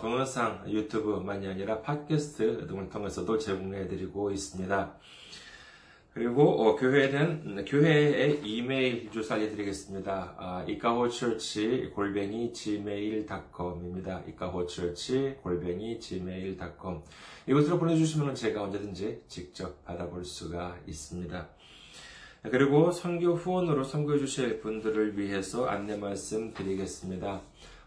동영상 유튜브만이 아니라 팟캐스트 등을 통해서도 제공해드리고 있습니다. 그리고 어, 교회는 교회의 이메일 주소 알려드리겠습니다. 아, 이카호처치 골뱅이 gmail.com입니다. 이카호처치 골뱅이 gmail.com 이곳으로 보내주시면 제가 언제든지 직접 받아볼 수가 있습니다. 그리고 선교 후원으로 선교해 주실 분들을 위해서 안내 말씀 드리겠습니다.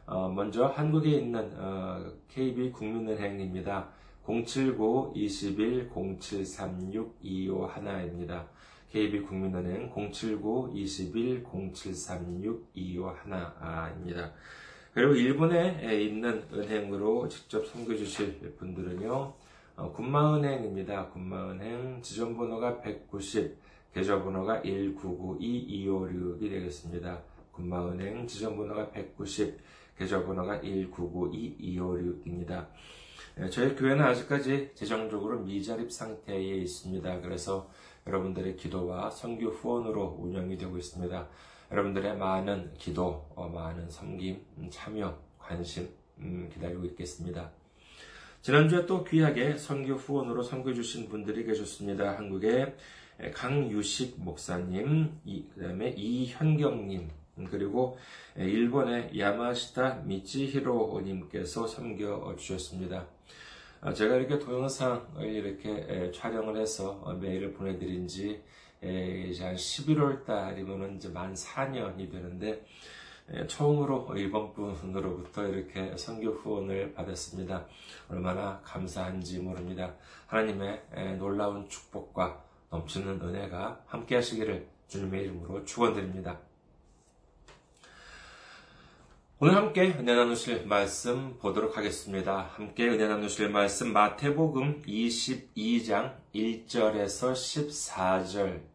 어, 먼저 한국에 있는 어, KB 국민은행입니다. 079-21-0736-251입니다. KB국민은행 079-21-0736-251입니다. 그리고 일본에 있는 은행으로 직접 섬겨주실 분들은요, 어, 군마은행입니다. 군마은행 지점번호가 190, 계좌번호가 1992256이 되겠습니다. 군마은행 지점번호가 190, 계좌번호가 1992256입니다. 예, 저희 교회는 아직까지 재정적으로 미자립 상태에 있습니다. 그래서 여러분들의 기도와 선교 후원으로 운영이 되고 있습니다. 여러분들의 많은 기도, 어, 많은 섬김, 음, 참여, 관심 음, 기다리고 있겠습니다. 지난주에 또 귀하게 선교 후원으로 선교 주신 분들이 계셨습니다. 한국의 강유식 목사님, 그 다음에 이현경님, 음, 그리고 일본의 야마시타 미치히로님께서 섬겨 주셨습니다. 아, 제가 이렇게 동영상을 이렇게 촬영을 해서 어, 메일을 보내드린 지 이제 한 11월 달이면 이제 만 4년이 되는데 처음으로 일본 분으로부터 이렇게 선교 후원을 받았습니다. 얼마나 감사한지 모릅니다. 하나님의 놀라운 축복과 넘치는 은혜가 함께 하시기를 주님의 이름으로 축원드립니다. 오늘 함께 은혜 나누실 말씀 보도록 하겠습니다. 함께 은혜 나누실 말씀 마태복음 22장 1절에서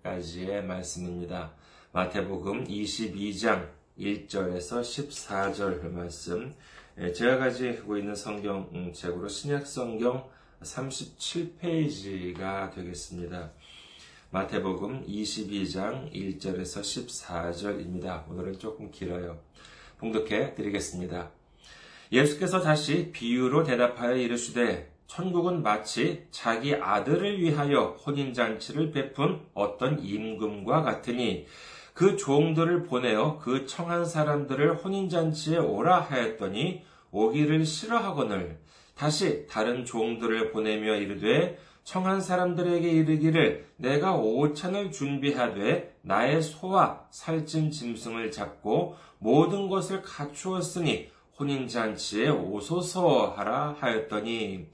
14절까지의 말씀입니다. 마태복음 22장 1절에서 14절 말씀. 예, 제가 가지고 있는 성경책으로 신약성경 37페이지가 되겠습니다. 마태복음 22장 1절에서 14절입니다. 오늘은 조금 길어요. 봉독해 드리겠습니다. 예수께서 다시 비유로 대답하여 이르시되 천국은 마치 자기 아들을 위하여 혼인잔치를 베푼 어떤 임금과 같으니 그 종들을 보내어 그 청한 사람들을 혼인잔치에 오라 하였더니 오기를 싫어하거늘 다시 다른 종들을 보내며 이르되 청한 사람들에게 이르기를 내가 오찬을 준비하되 나의 소와 살찐 짐승을 잡고 모든 것을 갖추었으니 혼인잔치에 오소서 하라 하였더니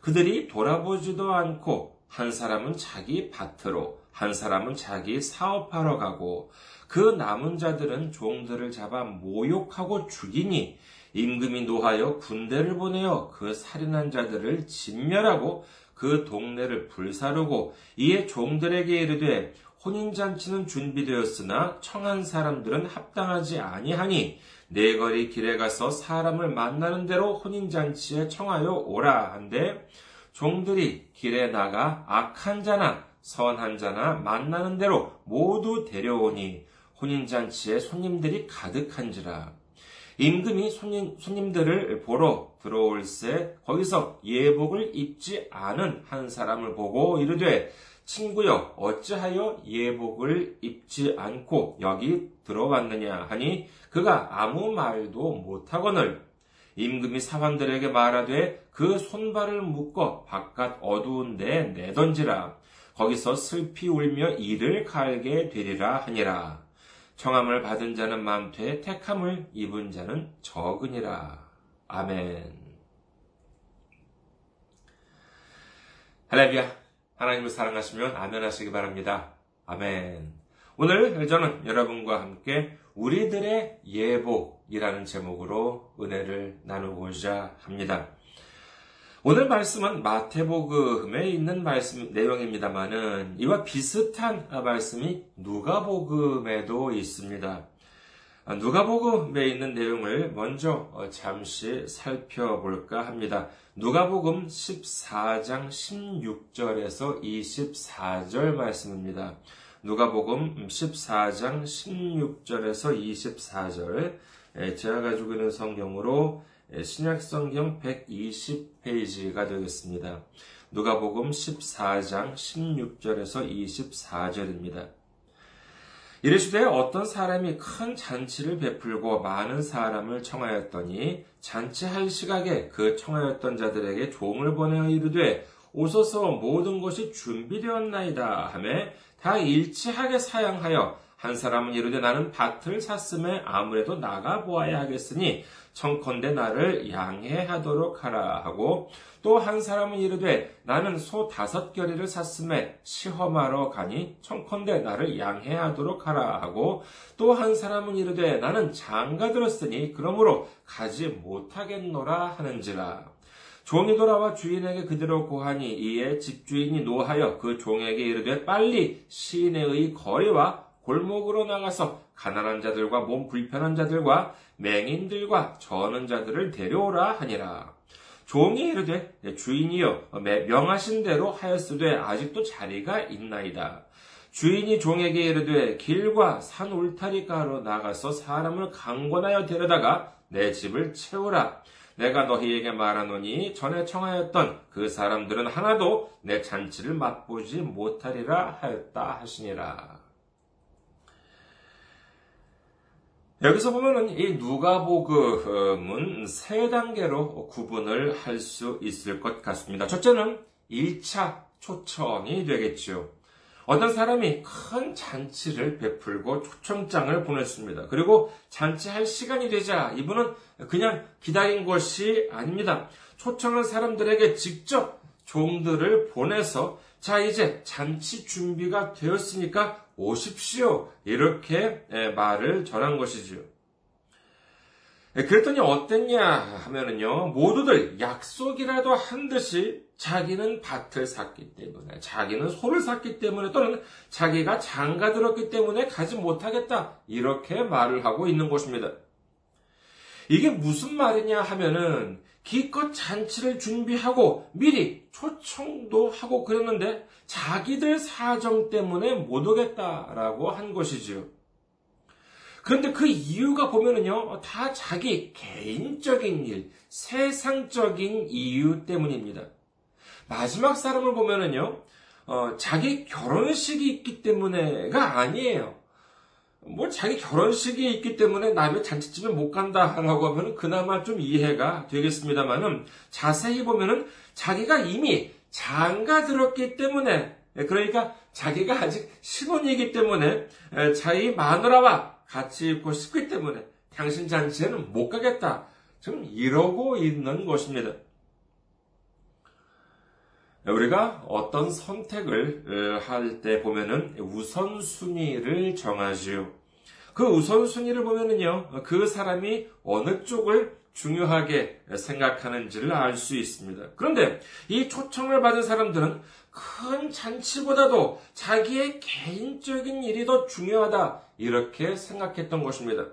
그들이 돌아보지도 않고 한 사람은 자기 밭으로 한 사람은 자기 사업하러 가고 그 남은 자들은 종들을 잡아 모욕하고 죽이니 임금이 노하여 군대를 보내어 그 살인한 자들을 진멸하고 그 동네를 불사르고 이에 종들에게 이르되 혼인잔치는 준비되었으나 청한 사람들은 합당하지 아니하니 네거리 길에 가서 사람을 만나는 대로 혼인잔치에 청하여 오라 한데 종들이 길에 나가 악한 자나 선한 자나 만나는 대로 모두 데려오니 혼인잔치에 손님들이 가득한지라. 임금이 손님, 손님들을 보러 들어올새 거기서 예복을 입지 않은 한 사람을 보고 이르되 친구여 어찌하여 예복을 입지 않고 여기 들어왔느냐 하니 그가 아무 말도 못하거늘. 임금이 사환들에게 말하되 그 손발을 묶어 바깥 어두운 데 내던지라. 거기서 슬피 울며 이를 갈게 되리라 하니라 청함을 받은 자는 많되 택함을 입은 자는 적으니라 아멘 할렐루야 하나님을 사랑하시면 아멘 하시기 바랍니다. 아멘. 오늘 저는 여러분과 함께 우리들의 예복이라는 제목으로 은혜를 나누고자 합니다. 오늘 말씀은 마태복음에 있는 말씀 내용입니다만은 이와 비슷한 말씀이 누가복음에도 있습니다. 누가복음에 있는 내용을 먼저 잠시 살펴볼까 합니다. 누가복음 14장 16절에서 24절 말씀입니다. 누가복음 14장 16절에서 24절 제가 가지고 있는 성경으로 신약성경 120페이지가 되겠습니다. 누가복음 14장 16절에서 24절입니다. 이르시되 어떤 사람이 큰 잔치를 베풀고 많은 사람을 청하였더니 잔치할 시각에 그 청하였던 자들에게 종을 보내어 이르되 오소서 모든 것이 준비되었나이다 하매 다 일치하게 사양하여 한 사람은 이르되 나는 밭을 샀음에 아무래도 나가 보아야 하겠으니 청컨대 나를 양해하도록 하라 하고 또 한 사람은 이르되 나는 소 다섯 결의를 샀음에 시험하러 가니 청컨대 나를 양해하도록 하라 하고 또 한 사람은 이르되 나는 장가 들었으니 그러므로 가지 못하겠노라 하는지라. 종이 돌아와 주인에게 그대로 고하니 이에 집주인이 노하여 그 종에게 이르되 빨리 시내의 거리와 골목으로 나가서 가난한 자들과 몸 불편한 자들과 맹인들과 저는 자들을 데려오라 하니라. 종이 이르되 주인이여 명하신 대로 하였으되 아직도 자리가 있나이다. 주인이 종에게 이르되 길과 산 울타리가로 나가서 사람을 강권하여 데려다가 내 집을 채우라. 내가 너희에게 말하노니 전에 청하였던 그 사람들은 하나도 내 잔치를 맛보지 못하리라 하였다 하시니라. 여기서 보면은 이 누가복음은 세 단계로 구분을 할 수 있을 것 같습니다. 첫째는 1차 초청이 되겠죠. 어떤 사람이 큰 잔치를 베풀고 초청장을 보냈습니다. 그리고 잔치할 시간이 되자 이분은 그냥 기다린 것이 아닙니다. 초청한 사람들에게 직접 종들을 보내서 자, 이제 잔치 준비가 되었으니까 오십시오. 이렇게 말을 전한 것이지요. 그랬더니 어땠냐 하면은요, 모두들 약속이라도 한 듯이 자기는 밭을 샀기 때문에, 자기는 소를 샀기 때문에, 또는 자기가 장가 들었기 때문에 가지 못하겠다. 이렇게 말을 하고 있는 것입니다. 이게 무슨 말이냐 하면은, 기껏 잔치를 준비하고 미리 초청도 하고 그랬는데, 자기들 사정 때문에 못 오겠다라고 한 것이지요. 그런데 그 이유가 보면은요, 다 자기 개인적인 일, 세상적인 이유 때문입니다. 마지막 사람을 보면은요, 어, 자기 결혼식이 있기 때문에가 아니에요. 뭐 자기 결혼식이 있기 때문에 남의 잔치집에 못 간다라고 하면 그나마 좀 이해가 되겠습니다만은 자세히 보면은 자기가 이미 장가 들었기 때문에 그러니까 자기가 아직 신혼이기 때문에 자기 마누라와 같이 입고 싶기 때문에 당신 잔치에는 못 가겠다. 지금 이러고 있는 것입니다. 우리가 어떤 선택을 할 때 보면은 우선순위를 정하지요. 그 우선순위를 보면은요, 그 사람이 어느 쪽을 중요하게 생각하는지를 알 수 있습니다. 그런데 이 초청을 받은 사람들은 큰 잔치보다도 자기의 개인적인 일이 더 중요하다. 이렇게 생각했던 것입니다.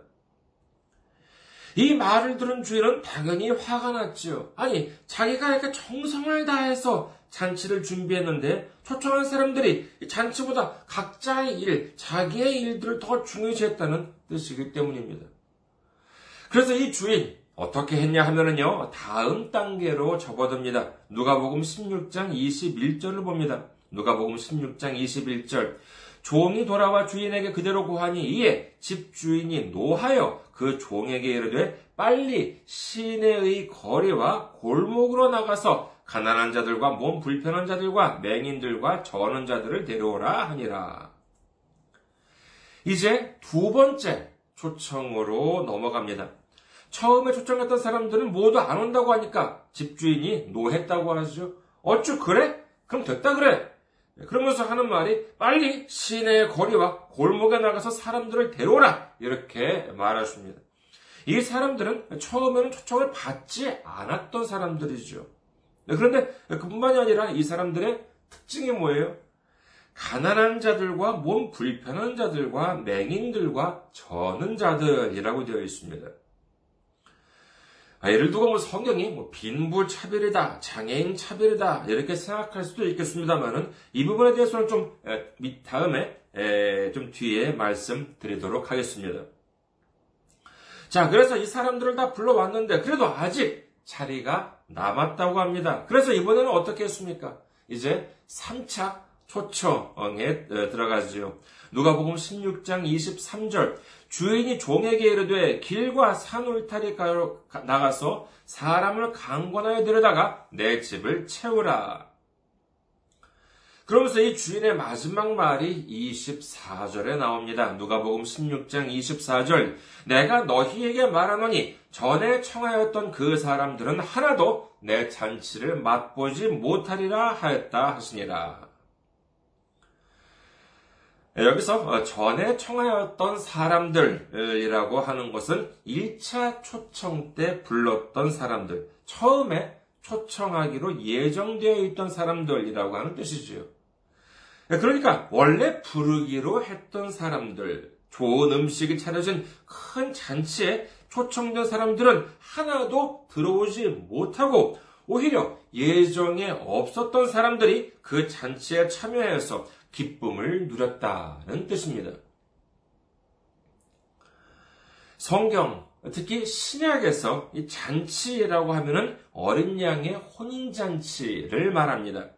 이 말을 들은 주인은 당연히 화가 났지요. 아니, 자기가 이렇게 정성을 다해서 잔치를 준비했는데 초청한 사람들이 잔치보다 각자의 일, 자기의 일들을 더 중요시했다는 뜻이기 때문입니다. 그래서 이 주인, 어떻게 했냐 하면은요, 다음 단계로 접어듭니다. 누가복음 16장 21절을 봅니다. 누가복음 16장 21절. 종이 돌아와 주인에게 그대로 고하니 이에 집주인이 노하여 그 종에게 이르되 빨리 시내의 거리와 골목으로 나가서 가난한 자들과 몸 불편한 자들과 맹인들과 저는 자들을 데려오라 하니라. 이제 두 번째 초청으로 넘어갑니다. 처음에 초청했던 사람들은 모두 안 온다고 하니까 집주인이 노했다고 하죠. 어쭈 그래? 그럼 됐다 그래. 그러면서 하는 말이 빨리 시내의 거리와 골목에 나가서 사람들을 데려오라 이렇게 말하십니다. 이 사람들은 처음에는 초청을 받지 않았던 사람들이죠. 네, 그런데 그뿐만이 아니라 이 사람들의 특징이 뭐예요? 가난한 자들과 몸 불편한 자들과 맹인들과 저는 자들이라고 되어 있습니다. 아, 예를 두고 뭐 성경이 뭐 빈부 차별이다, 장애인 차별이다 이렇게 생각할 수도 있겠습니다만은 이 부분에 대해서는 좀 에, 다음에 에, 좀 뒤에 말씀드리도록 하겠습니다. 자, 그래서 이 사람들을 다 불러왔는데 그래도 아직 자리가 남았다고 합니다. 그래서 이번에는 어떻게 했습니까? 이제 3차 초청에 들어가지요. 누가복음 16장 23절 주인이 종에게 이르되 길과 산 울타리 가로 나가서 사람을 강권하여 데려다가 내 집을 채우라. 그러면서 이 주인의 마지막 말이 24절에 나옵니다. 누가복음 16장 24절 내가 너희에게 말하노니 전에 청하였던 그 사람들은 하나도 내 잔치를 맛보지 못하리라 하였다 하시니라. 네, 여기서 어, 전에 청하였던 사람들이라고 하는 것은 1차 초청 때 불렀던 사람들, 처음에 초청하기로 예정되어 있던 사람들이라고 하는 뜻이지요. 네, 그러니까 원래 부르기로 했던 사람들, 좋은 음식이 차려진 큰 잔치에 초청된 사람들은 하나도 들어오지 못하고 오히려 예정에 없었던 사람들이 그 잔치에 참여해서 기쁨을 누렸다는 뜻입니다. 성경, 특히 신약에서 이 잔치라고 하면은 어린 양의 혼인잔치를 말합니다.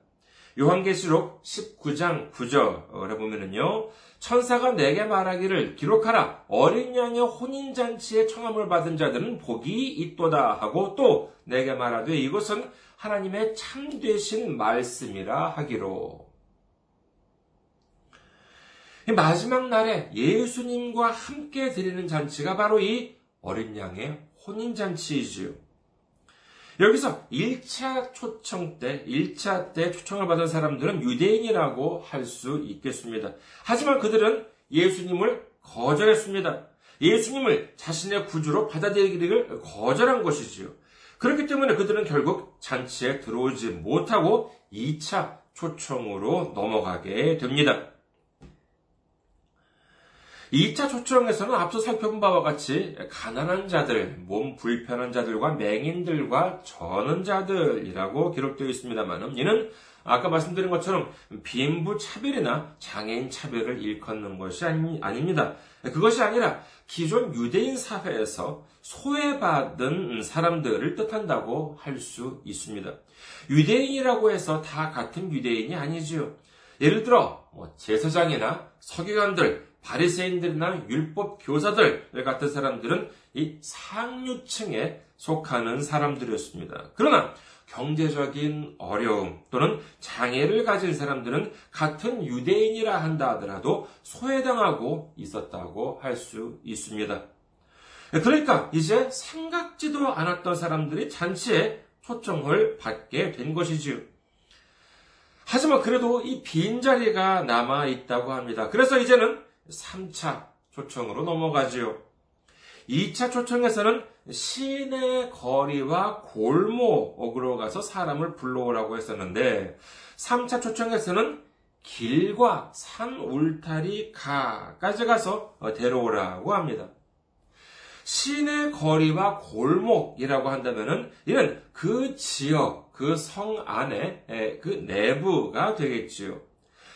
요한계시록 19장 9절에 보면은요, 천사가 내게 말하기를 기록하라, 어린 양의 혼인잔치에 청함을 받은 자들은 복이 있도다 하고 또 내게 말하되 이것은 하나님의 참되신 말씀이라 하기로. 마지막 날에 예수님과 함께 드리는 잔치가 바로 이 어린 양의 혼인잔치이지요. 여기서 1차 초청 때, 1차 때 초청을 받은 사람들은 유대인이라고 할 수 있겠습니다. 하지만 그들은 예수님을 거절했습니다. 예수님을 자신의 구주로 받아들이기를 거절한 것이지요. 그렇기 때문에 그들은 결국 잔치에 들어오지 못하고 2차 초청으로 넘어가게 됩니다. 2차 초청에서는 앞서 살펴본 바와 같이 가난한 자들, 몸 불편한 자들과 맹인들과 저는 자들이라고 기록되어 있습니다만 이는 아까 말씀드린 것처럼 빈부 차별이나 장애인 차별을 일컫는 것이 아니, 아닙니다. 그것이 아니라 기존 유대인 사회에서 소외받은 사람들을 뜻한다고 할 수 있습니다. 유대인이라고 해서 다 같은 유대인이 아니지요. 예를 들어 뭐 제사장이나 서기관들, 바리새인들이나 율법 교사들 같은 사람들은 이 상류층에 속하는 사람들이었습니다. 그러나 경제적인 어려움 또는 장애를 가진 사람들은 같은 유대인이라 한다 하더라도 소외당하고 있었다고 할 수 있습니다. 그러니까 이제 생각지도 않았던 사람들이 잔치에 초청을 받게 된 것이지요. 하지만 그래도 이 빈자리가 남아 있다고 합니다. 그래서 이제는 3차 초청으로 넘어가지요. 2차 초청에서는 시내 거리와 골목으로 가서 사람을 불러오라고 했었는데 3차 초청에서는 길과 산 울타리 가까지 가서 데려오라고 합니다. 시내 거리와 골목이라고 한다면은 이는 그 지역, 그 성 안에 그 내부가 되겠지요.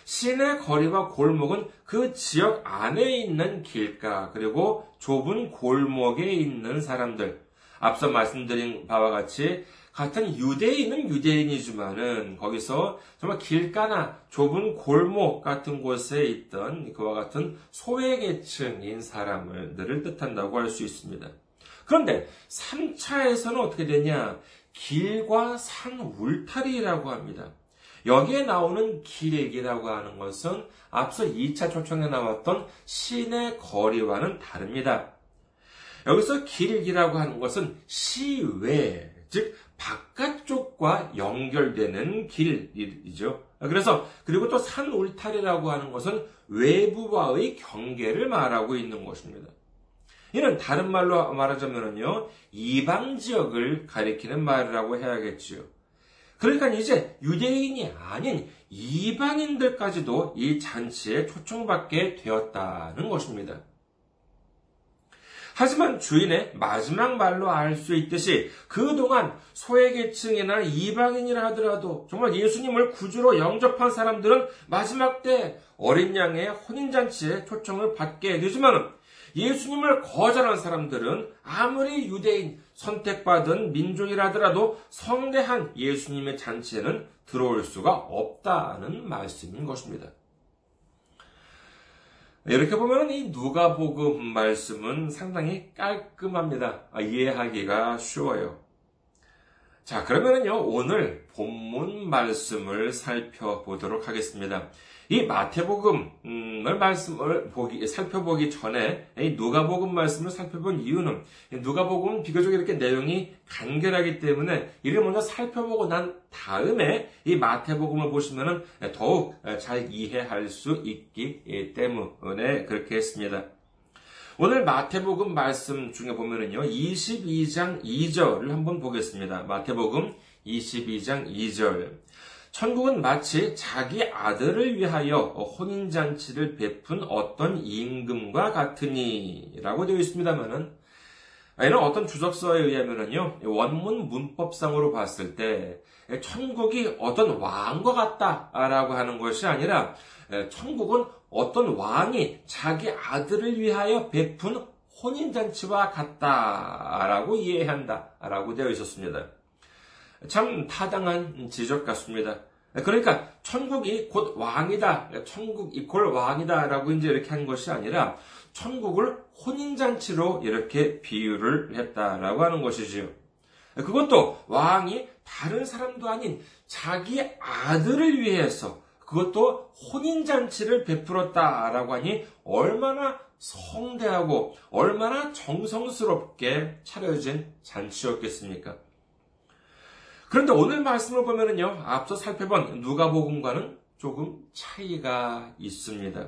시내 거리와 골목은 그 지역 안에 있는 길가, 그리고 좁은 골목에 있는 사람들. 앞서 말씀드린 바와 같이 같은 유대인은 유대인이지만은 거기서 정말 길가나 좁은 골목 같은 곳에 있던 그와 같은 소외계층인 사람들을 뜻한다고 할 수 있습니다. 그런데 3차에서는 어떻게 되냐? 길과 산 울타리라고 합니다. 여기에 나오는 길이라고 하는 것은 앞서 2차 초청에 나왔던 시내 거리와는 다릅니다. 여기서 길이라고 하는 것은 시외, 즉 바깥쪽과 연결되는 길이죠. 그래서 그리고 또 산 울타리라고 하는 것은 외부와의 경계를 말하고 있는 것입니다. 이는 다른 말로 말하자면요, 이방 지역을 가리키는 말이라고 해야겠지요. 그러니까 이제 유대인이 아닌 이방인들까지도 이 잔치에 초청받게 되었다는 것입니다. 하지만 주인의 마지막 말로 알 수 있듯이 그동안 소외계층이나 이방인이라 하더라도 정말 예수님을 구주로 영접한 사람들은 마지막 때 어린 양의 혼인잔치에 초청을 받게 되지만 예수님을 거절한 사람들은 아무리 유대인 선택받은 민족이라 하더라도 성대한 예수님의 잔치에는 들어올 수가 없다는 말씀인 것입니다. 이렇게 보면 이 누가복음 말씀은 상당히 깔끔합니다. 아, 이해하기가 쉬워요. 자, 그러면은요, 오늘 본문 말씀을 살펴보도록 하겠습니다. 이 마태복음을 말씀을 보기, 살펴보기 전에 이 누가복음 말씀을 살펴본 이유는 누가복음은 비교적 이렇게 내용이 간결하기 때문에 이를 먼저 살펴보고 난 다음에 이 마태복음을 보시면은 더욱 잘 이해할 수 있기 때문에 그렇게 했습니다. 오늘 마태복음 말씀 중에 보면은요, 22장 2절을 한번 보겠습니다. 마태복음 22장 2절. 천국은 마치 자기 아들을 위하여 혼인잔치를 베푼 어떤 임금과 같으니 라고 되어 있습니다만은 이는 어떤 주석서에 의하면은요 원문 문법상으로 봤을 때 천국이 어떤 왕과 같다라고 하는 것이 아니라 천국은 어떤 왕이 자기 아들을 위하여 베푼 혼인잔치와 같다라고 이해한다라고 되어 있었습니다. 참 타당한 지적 같습니다. 그러니까 천국이 곧 왕이다. 천국 이퀄 왕이다라고 이제 이렇게 한 것이 아니라 천국을 혼인잔치로 이렇게 비유를 했다라고 하는 것이지요. 그것도 왕이 다른 사람도 아닌 자기 아들을 위해서 그것도 혼인잔치를 베풀었다라고 하니 얼마나 성대하고 얼마나 정성스럽게 차려진 잔치였겠습니까? 그런데 오늘 말씀을 보면은요, 앞서 살펴본 누가복음과는 조금 차이가 있습니다.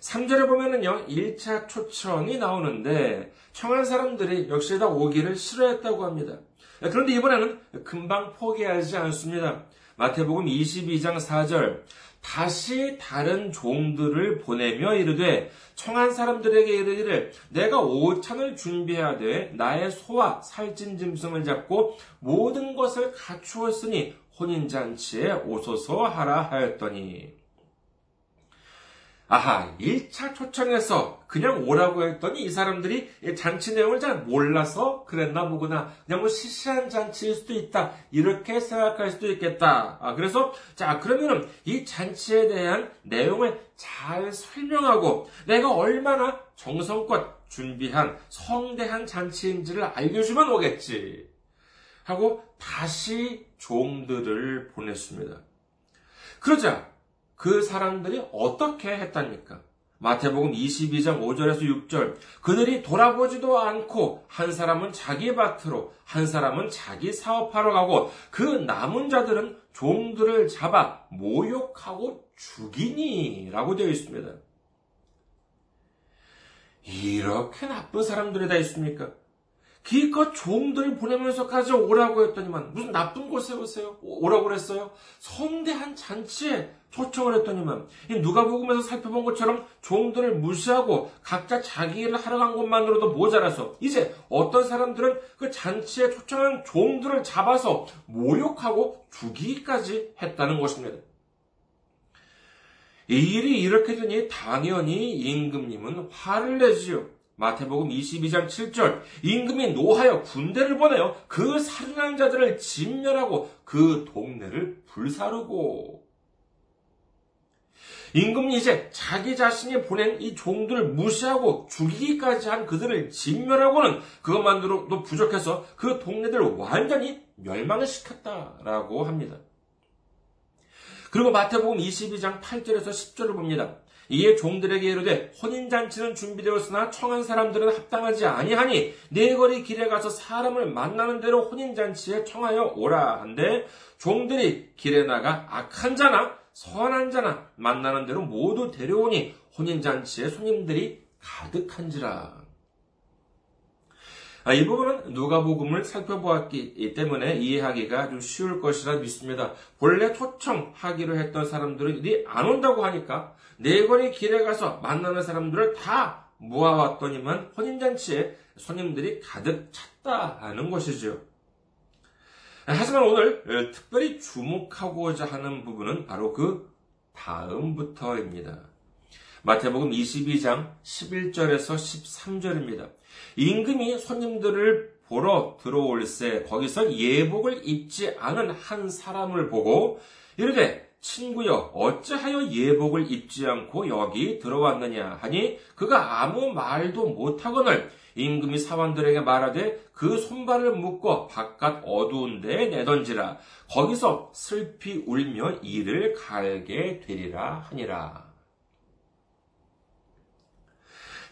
3절에 보면은요, 1차 초청이 나오는데, 청한 사람들이 역시 다 오기를 싫어했다고 합니다. 그런데 이번에는 금방 포기하지 않습니다. 마태복음 22장 4절, 다시 다른 종들을 보내며 이르되 청한 사람들에게 이르기를 내가 오찬을 돼. 나의 소와 살찐 짐승을 잡고 모든 것을 갖추었으니 혼인잔치에 오소서 하라 하였더니 아하, 1차 초청에서 그냥 오라고 했더니 이 사람들이 잔치 내용을 잘 몰라서 그랬나 보구나. 그냥 뭐 시시한 잔치일 수도 있다. 이렇게 생각할 수도 있겠다. 아, 그래서, 자, 그러면은 이 잔치에 대한 내용을 잘 설명하고 내가 얼마나 정성껏 준비한 성대한 잔치인지를 알려주면 오겠지. 하고 다시 종들을 보냈습니다. 그러자 그 사람들이 어떻게 했답니까? 마태복음 22장 5절에서 6절. 그들이 돌아보지도 않고 한 사람은 자기 밭으로 한 사람은 자기 사업하러 가고 그 남은 자들은 종들을 잡아 모욕하고 죽이니라고 되어 있습니다. 이렇게 나쁜 사람들이 다 있습니까? 기껏 종들을 보내면서까지 오라고 했더니만 무슨 나쁜 곳에 오세요? 오라고 그랬어요? 성대한 잔치에 초청을 했더니만 누가복음에서 살펴본 것처럼 종들을 무시하고 각자 자기 일을 하러 간 것만으로도 모자라서 이제 어떤 사람들은 그 잔치에 초청한 종들을 잡아서 모욕하고 죽이기까지 했다는 것입니다. 이 일이 이렇게 되니 당연히 임금님은 화를 내지요. 마태복음 22장 7절 임금이 노하여 군대를 보내어 그 살인한 자들을 진멸하고 그 동네를 불사르고 임금이 이제 자기 자신이 보낸 이 종들을 무시하고 죽이기까지 한 그들을 진멸하고는 그것만으로도 부족해서 그 동네들을 완전히 멸망을 시켰다라고 합니다. 그리고 마태복음 22장 8절에서 10절을 봅니다. 이에 종들에게 이르되 혼인 잔치는 준비되었으나 청한 사람들은 합당하지 아니하니 네 거리 길에 가서 사람을 만나는 대로 혼인 잔치에 청하여 오라 한데 종들이 길에 나가 악한 자나 선한 자나 만나는 대로 모두 데려오니 혼인잔치에 손님들이 가득한지라. 아, 이 부분은 누가복음을 살펴보았기 때문에 이해하기가 좀 쉬울 것이라 믿습니다. 본래 초청하기로 했던 사람들이 안 온다고 하니까 네거리 길에 가서 만나는 사람들을 다 모아왔더니만 혼인잔치에 손님들이 가득 찼다 하는 것이죠. 하지만 오늘 어, 특별히 주목하고자 하는 부분은 바로 그 다음부터입니다. 마태복음 22장 11절에서 13절입니다. 임금이 손님들을 보러 들어올세 거기서 예복을 입지 않은 한 사람을 보고 이르되 친구여 어찌하여 예복을 입지 않고 여기 들어왔느냐 하니 그가 아무 말도 못하거늘 임금이 사원들에게 말하되 그 손발을 묶어 바깥 어두운 데에 내던지라 거기서 슬피 울며 이를 갈게 되리라 하니라.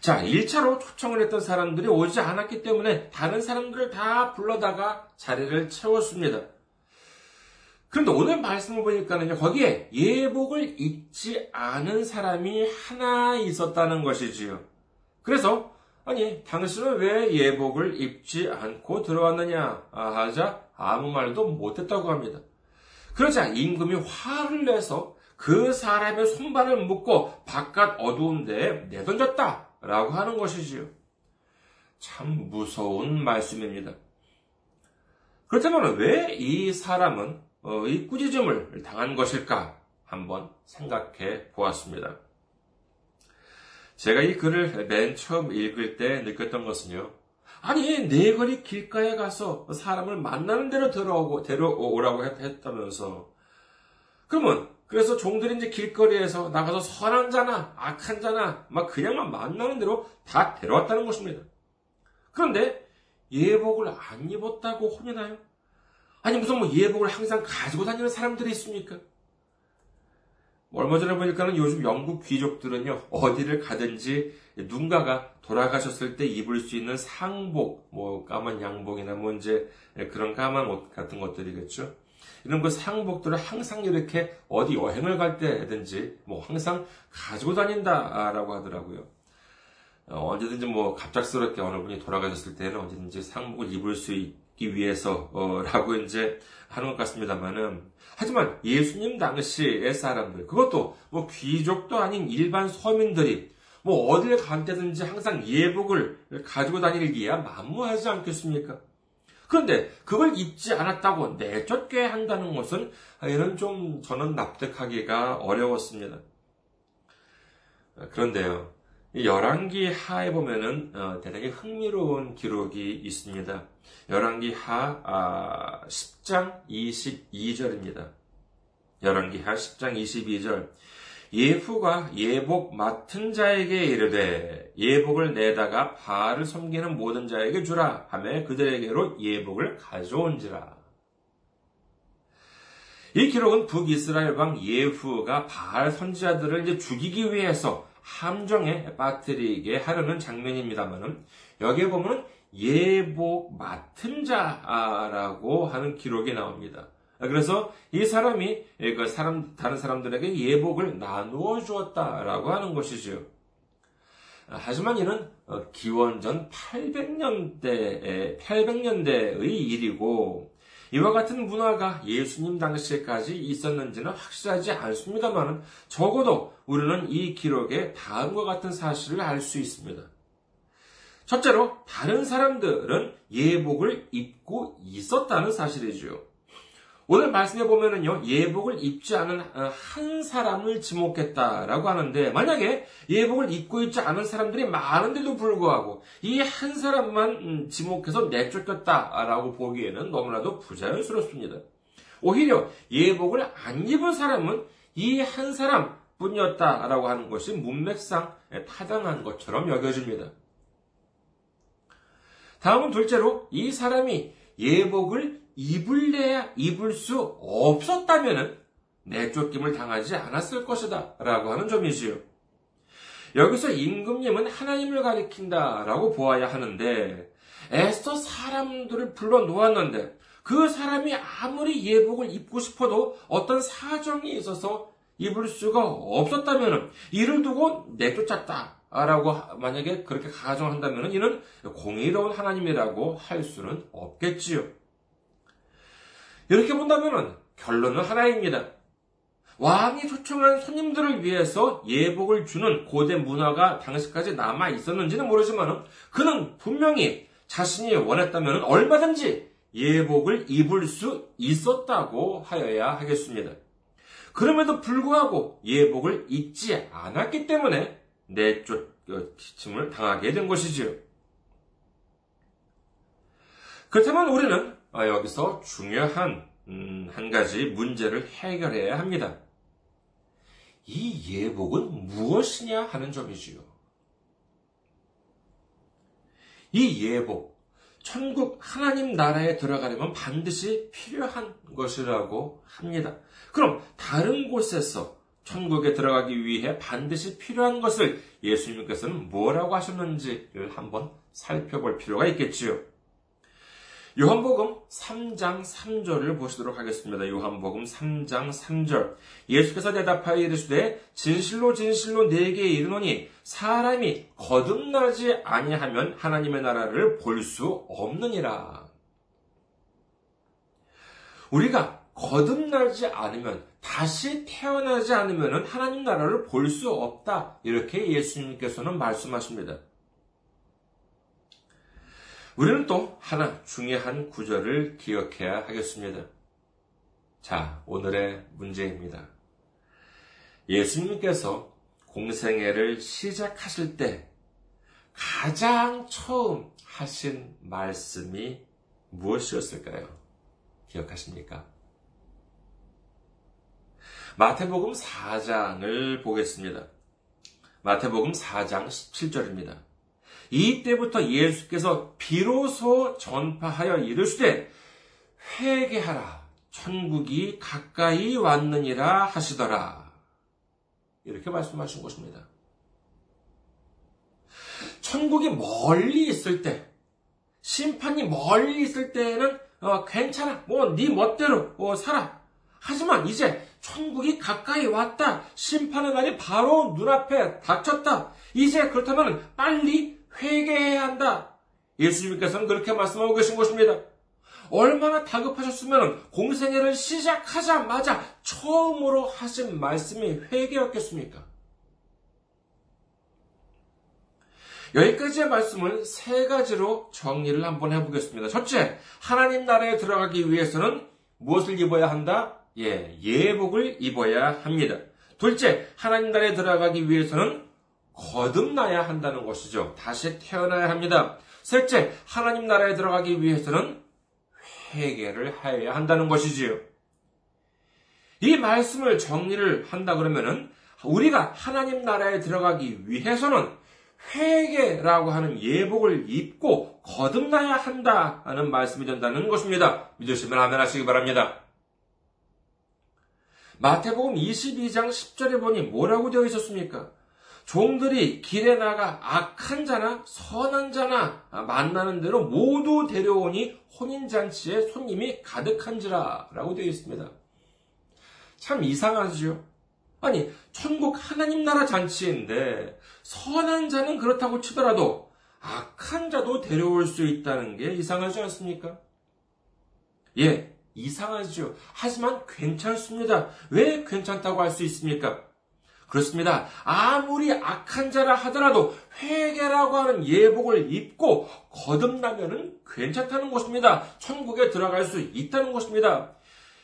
자, 1차로 초청을 했던 사람들이 오지 않았기 때문에 다른 사람들을 다 불러다가 자리를 채웠습니다. 그런데 오늘 말씀을 보니까는요, 거기에 예복을 입지 않은 사람이 하나 있었다는 것이지요. 그래서, 아니, 당신은 왜 예복을 입지 않고 들어왔느냐 하자 아무 말도 못했다고 합니다. 그러자 임금이 화를 내서 그 사람의 손발을 묶고 바깥 어두운 데에 내던졌다. 라고 하는 것이지요. 참 무서운 말씀입니다. 그렇다면 왜 이 사람은 어, 이 꾸짖음을 당한 것일까 한번 생각해 보았습니다. 제가 이 글을 맨 처음 읽을 때 느꼈던 것은요. 아니, 네거리 길가에 가서 사람을 만나는 대로 들어오고, 데려오라고 했다면서. 그러면 그래서 종들이 이제 길거리에서 나가서 선한 자나 악한 자나 막 그냥만 만나는 대로 다 데려왔다는 것입니다. 그런데 예복을 안 입었다고 혼이나요? 아니 무슨 뭐 예복을 항상 가지고 다니는 사람들이 있습니까? 얼마 전에 보니까는 요즘 영국 귀족들은요 어디를 가든지 누군가가 돌아가셨을 때 입을 수 있는 상복, 뭐 까만 양복이나 뭐 이제 그런 까만 옷 같은 것들이겠죠. 이런 그 상복들을 항상 이렇게 어디 여행을 갈 때든지 뭐 항상 가지고 다닌다라고 하더라고요. 어, 언제든지 뭐 갑작스럽게 어느 분이 돌아가셨을 때는 언제든지 상복을 입을 수 있기 위해서라고 이제 하는 것 같습니다만은 하지만 예수님 당시의 사람들 그것도 뭐 귀족도 아닌 일반 서민들이 뭐 어딜 간 때든지 항상 예복을 가지고 다니기야 만무하지 않겠습니까? 그런데 그걸 입지 않았다고 내쫓게 한다는 것은 이는 좀 저는 납득하기가 어려웠습니다. 그런데요, 열왕기 하에 보면은 어, 대단히 흥미로운 기록이 있습니다. 열왕기 하 10장 아, 22절입니다. 열왕기 하 10장 22절. 예후가 예복 맡은 자에게 이르되 예복을 내다가 바알을 섬기는 모든 자에게 주라 하며 그들에게로 예복을 가져온지라. 이 기록은 북이스라엘 왕 예후가 바알 선지자들을 이제 죽이기 위해서 함정에 빠뜨리게 하려는 장면입니다만은 여기에 보면 예복 맡은 자라고 하는 기록이 나옵니다. 그래서 이 사람이 그 사람 다른 사람들에게 예복을 나누어 주었다라고 하는 것이죠. 하지만 이는 어, 기원전 800년대 800년대의 일이고 이와 같은 문화가 예수님 당시에까지 있었는지는 확실하지 않습니다만 적어도 우리는 이 기록에 다음과 같은 사실을 알 수 있습니다. 첫째로 다른 사람들은 예복을 입고 있었다는 사실이지요. 오늘 말씀해 보면은요, 예복을 입지 않은 어, 한 사람을 지목했다라고 하는데, 만약에 예복을 입고 있지 않은 사람들이 많은데도 불구하고, 이 한 사람만 음, 지목해서 내쫓겼다라고 보기에는 너무나도 부자연스럽습니다. 오히려 예복을 안 입은 사람은 이 한 사람 뿐이었다라고 하는 것이 문맥상 타당한 것처럼 여겨집니다. 다음은 둘째로 이 사람이 예복을 입을래야 입을 수 없었다면 내쫓김을 당하지 않았을 것이다. 라고 하는 점이지요. 여기서 임금님은 하나님을 가리킨다. 라고 보아야 하는데, 애써 사람들을 불러 놓았는데, 그 사람이 아무리 예복을 입고 싶어도 어떤 사정이 있어서 입을 수가 없었다면, 이를 두고 내쫓았다. 라고 만약에 그렇게 가정한다면 이는 공의로운 하나님이라고 할 수는 없겠지요. 이렇게 본다면 결론은 하나입니다. 왕이 초청한 손님들을 위해서 예복을 주는 고대 문화가 당시까지 남아 있었는지는 모르지만 그는 분명히 자신이 원했다면 얼마든지 예복을 입을 수 있었다고 하여야 하겠습니다. 그럼에도 불구하고 예복을 입지 않았기 때문에 내쫓김을 당하게 된 것이지요. 그렇다면 우리는 여기서 중요한 음, 한 가지 문제를 해결해야 합니다. 이 예복은 무엇이냐 하는 점이지요. 이 예복, 천국 하나님 나라에 들어가려면 반드시 필요한 것이라고 합니다. 그럼 다른 곳에서 천국에 들어가기 위해 반드시 필요한 것을 예수님께서는 뭐라고 하셨는지를 한번 살펴볼 필요가 있겠지요. 요한복음 3장 3절을 보시도록 하겠습니다. 요한복음 3장 3절. 예수께서 대답하여 이르시되 진실로 진실로 내게 이르노니 사람이 거듭나지 아니하면 하나님의 나라를 볼 수 없느니라. 우리가 거듭나지 않으면 다시 태어나지 않으면 하나님 나라를 볼 수 없다. 이렇게 예수님께서는 말씀하십니다. 우리는 또 하나 중요한 구절을 기억해야 하겠습니다. 자, 오늘의 문제입니다. 예수님께서 공생애를 시작하실 때 가장 처음 하신 말씀이 무엇이었을까요? 기억하십니까? 마태복음 4장을 보겠습니다. 마태복음 4장 17절입니다. 이때부터 예수께서 비로소 전파하여 이르시되 회개하라 천국이 가까이 왔느니라 하시더라. 이렇게 말씀하신 것입니다. 천국이 멀리 있을 때, 심판이 멀리 있을 때는 어, 괜찮아, 뭐네 멋대로 어, 살아. 하지만 이제 천국이 가까이 왔다. 심판의 날이 바로 눈앞에 닥쳤다. 이제 그렇다면 빨리 회개해야 한다. 예수님께서는 그렇게 말씀하고 계신 것입니다. 얼마나 다급하셨으면 공생애를 시작하자마자 처음으로 하신 말씀이 회개였겠습니까? 여기까지의 말씀을 세 가지로 정리를 한번 해보겠습니다. 첫째, 하나님 나라에 들어가기 위해서는 무엇을 입어야 한다? 예, 예복을 입어야 합니다. 둘째, 하나님 나라에 들어가기 위해서는 거듭나야 한다는 것이죠. 다시 태어나야 합니다. 셋째, 하나님 나라에 들어가기 위해서는 회개를 하여야 한다는 것이지요. 이 말씀을 정리를 한다 그러면은 우리가 하나님 나라에 들어가기 위해서는 회개라고 하는 예복을 입고 거듭나야 한다는 말씀이 된다는 것입니다. 믿으시면 아멘 하시기 바랍니다. 마태복음 22장 10절에 보니 뭐라고 되어 있었습니까? 종들이 길에 나가 악한 자나 선한 자나 만나는 대로 모두 데려오니 혼인잔치에 손님이 가득한지라 라고 되어 있습니다. 참 이상하지요? 아니, 천국 하나님 나라 잔치인데 선한 자는 그렇다고 치더라도 악한 자도 데려올 수 있다는 게 이상하지 않습니까? 예, 이상하죠. 하지만 괜찮습니다. 왜 괜찮다고 할 수 있습니까? 그렇습니다. 아무리 악한 자라 하더라도 회개라고 하는 예복을 입고 거듭나면은 괜찮다는 것입니다. 천국에 들어갈 수 있다는 것입니다.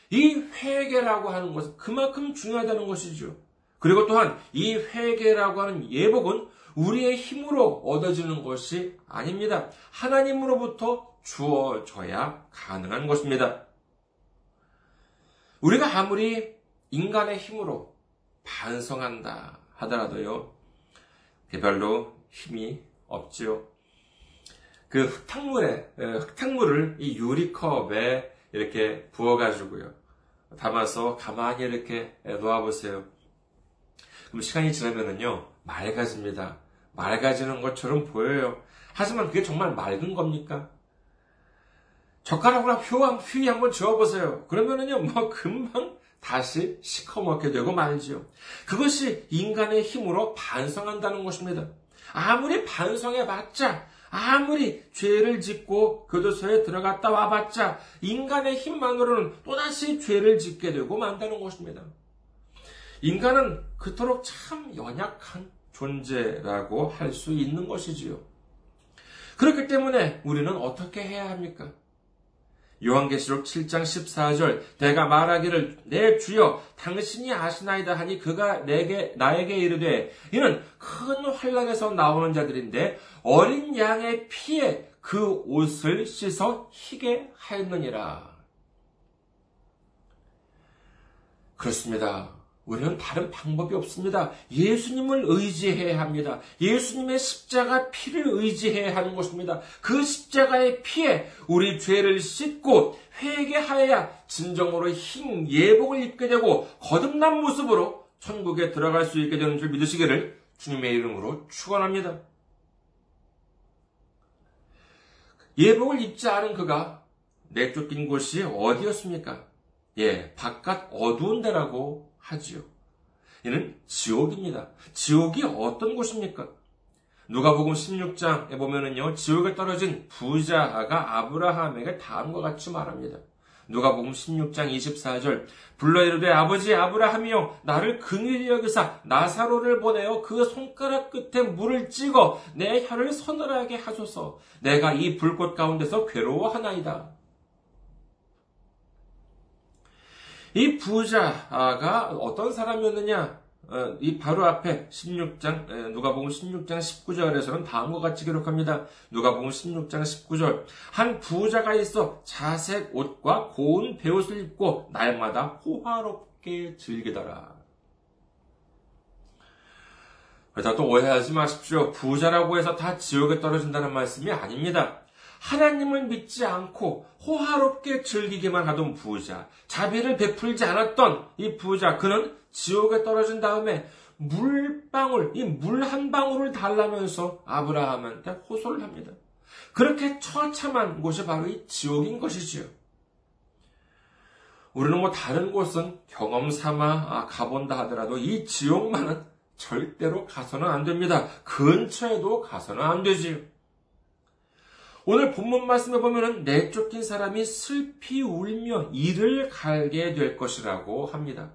이 회개라고 하는 것은 그만큼 중요하다는 것이죠. 그리고 또한 이 회개라고 하는 예복은 우리의 힘으로 얻어지는 것이 아닙니다. 하나님으로부터 주어져야 가능한 것입니다. 우리가 아무리 인간의 힘으로 반성한다 하더라도요, 별로 힘이 없지요. 그 흙탕물에, 흙탕물을 이 유리컵에 이렇게 부어가지고요. 담아서 가만히 이렇게 놓아보세요. 그럼 시간이 지나면은요, 맑아집니다. 맑아지는 것처럼 보여요. 하지만 그게 정말 맑은 겁니까? 젓가락으로 휘 한번 저어보세요. 그러면은요, 뭐 금방 다시 시커멓게 되고 말지요. 그것이 인간의 힘으로 반성한다는 것입니다. 아무리 반성해봤자, 아무리 죄를 짓고 교도소에 들어갔다 와봤자, 인간의 힘만으로는 또다시 죄를 짓게 되고 만다는 것입니다. 인간은 그토록 참 연약한 존재라고 할 수 있는 것이지요. 그렇기 때문에 우리는 어떻게 해야 합니까? 요한계시록 7장 14절 내가 말하기를 내 주여 당신이 아시나이다 하니 그가 내게 나에게 이르되 이는 큰 환란에서 나오는 자들인데 어린 양의 피에 그 옷을 씻어 희게 하였느니라. 그렇습니다. 우리는 다른 방법이 없습니다. 예수님을 의지해야 합니다. 예수님의 십자가 피를 의지해야 하는 것입니다. 그 십자가의 피에 우리 죄를 씻고 회개하여야 진정으로 흰 예복을 입게 되고 거듭난 모습으로 천국에 들어갈 수 있게 되는 줄 믿으시기를 주님의 이름으로 축원합니다. 예복을 입지 않은 그가 내쫓긴 곳이 어디였습니까? 예, 바깥 어두운 데라고 하지요. 이는 지옥입니다. 지옥이 어떤 곳입니까? 누가복음 16장에 보면은요, 지옥에 떨어진 부자가 아브라함에게 다음과 같이 말합니다. 누가복음 16장 24절 불러 이르되 아버지 아브라함이여 나를 긍휼히 여기사 나사로를 보내어 그 손가락 끝에 물을 찍어 내 혀를 서늘하게 하소서 내가 이 불꽃 가운데서 괴로워하나이다. 이 부자가 어떤 사람이었느냐? 어, 이 바로 앞에 16장 누가복음 16장 19절에서는 다음과 같이 기록합니다. 누가복음 16장 19절 한 부자가 있어 자색 옷과 고운 베옷을 입고 날마다 호화롭게 즐기더라. 그래서 또 오해하지 마십시오. 부자라고 해서 다 지옥에 떨어진다는 말씀이 아닙니다. 하나님을 믿지 않고 호화롭게 즐기기만 하던 부자, 자비를 베풀지 않았던 이 부자, 그는 지옥에 떨어진 다음에 물방울, 이 물 한 방울을 달라면서 아브라함한테 호소를 합니다. 그렇게 처참한 곳이 바로 이 지옥인 것이지요. 우리는 뭐 다른 곳은 경험 삼아 아, 가본다 하더라도 이 지옥만은 절대로 가서는 안 됩니다. 근처에도 가서는 안 되지요. 오늘 본문 말씀에 보면은 내쫓긴 사람이 슬피 울며 이를 갈게 될 것이라고 합니다.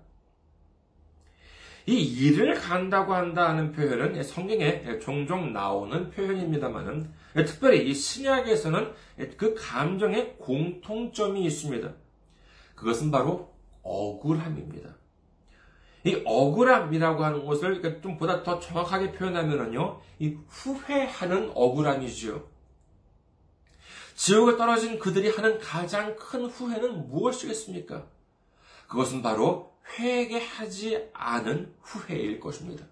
이 일을 간다고 한다는 표현은 성경에 종종 나오는 표현입니다만은 특별히 이 신약에서는 그 감정에 공통점이 있습니다. 그것은 바로 억울함입니다. 이 억울함이라고 하는 것을 좀 보다 더 정확하게 표현하면은요, 이 후회하는 억울함이지요. 지옥에 떨어진 그들이 하는 가장 큰 후회는 무엇이겠습니까? 그것은 바로 회개하지 않은 후회일 것입니다.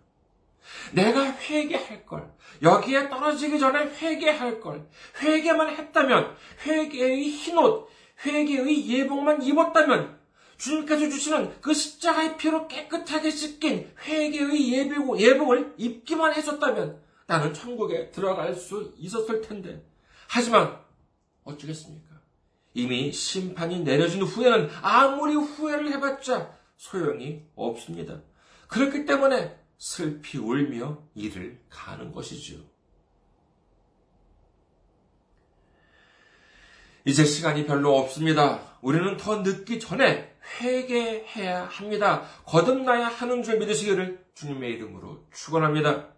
내가 회개할 걸, 여기에 떨어지기 전에 회개할 걸, 회개만 했다면, 회개의 흰옷, 회개의 예복만 입었다면, 주님께서 주시는 그 십자가의 피로 깨끗하게 씻긴 회개의 예복, 예복을 입기만 했었다면, 나는 천국에 들어갈 수 있었을 텐데. 하지만, 어쩌겠습니까? 이미 심판이 내려진 후에는 아무리 후회를 해봤자 소용이 없습니다. 그렇기 때문에 슬피 울며 일을 가는 것이지요. 이제 시간이 별로 없습니다. 우리는 더 늦기 전에 회개해야 합니다. 거듭나야 하는 줄 믿으시기를 주님의 이름으로 축원합니다.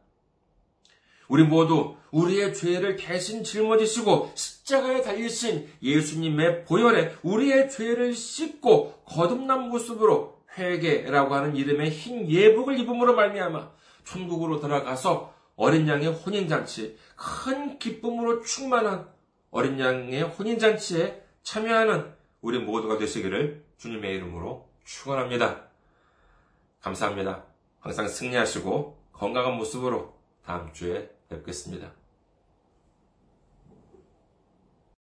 우리 모두 우리의 죄를 대신 짊어지시고 십자가에 달리신 예수님의 보혈에 우리의 죄를 씻고 거듭난 모습으로 회개라고 하는 이름의 흰 예복을 입음으로 말미암아 천국으로 들어가서 어린 양의 혼인잔치 큰 기쁨으로 충만한 어린 양의 혼인잔치에 참여하는 우리 모두가 되시기를 주님의 이름으로 축원합니다. 감사합니다. 항상 승리하시고 건강한 모습으로 다음 주에 뵙겠습니다.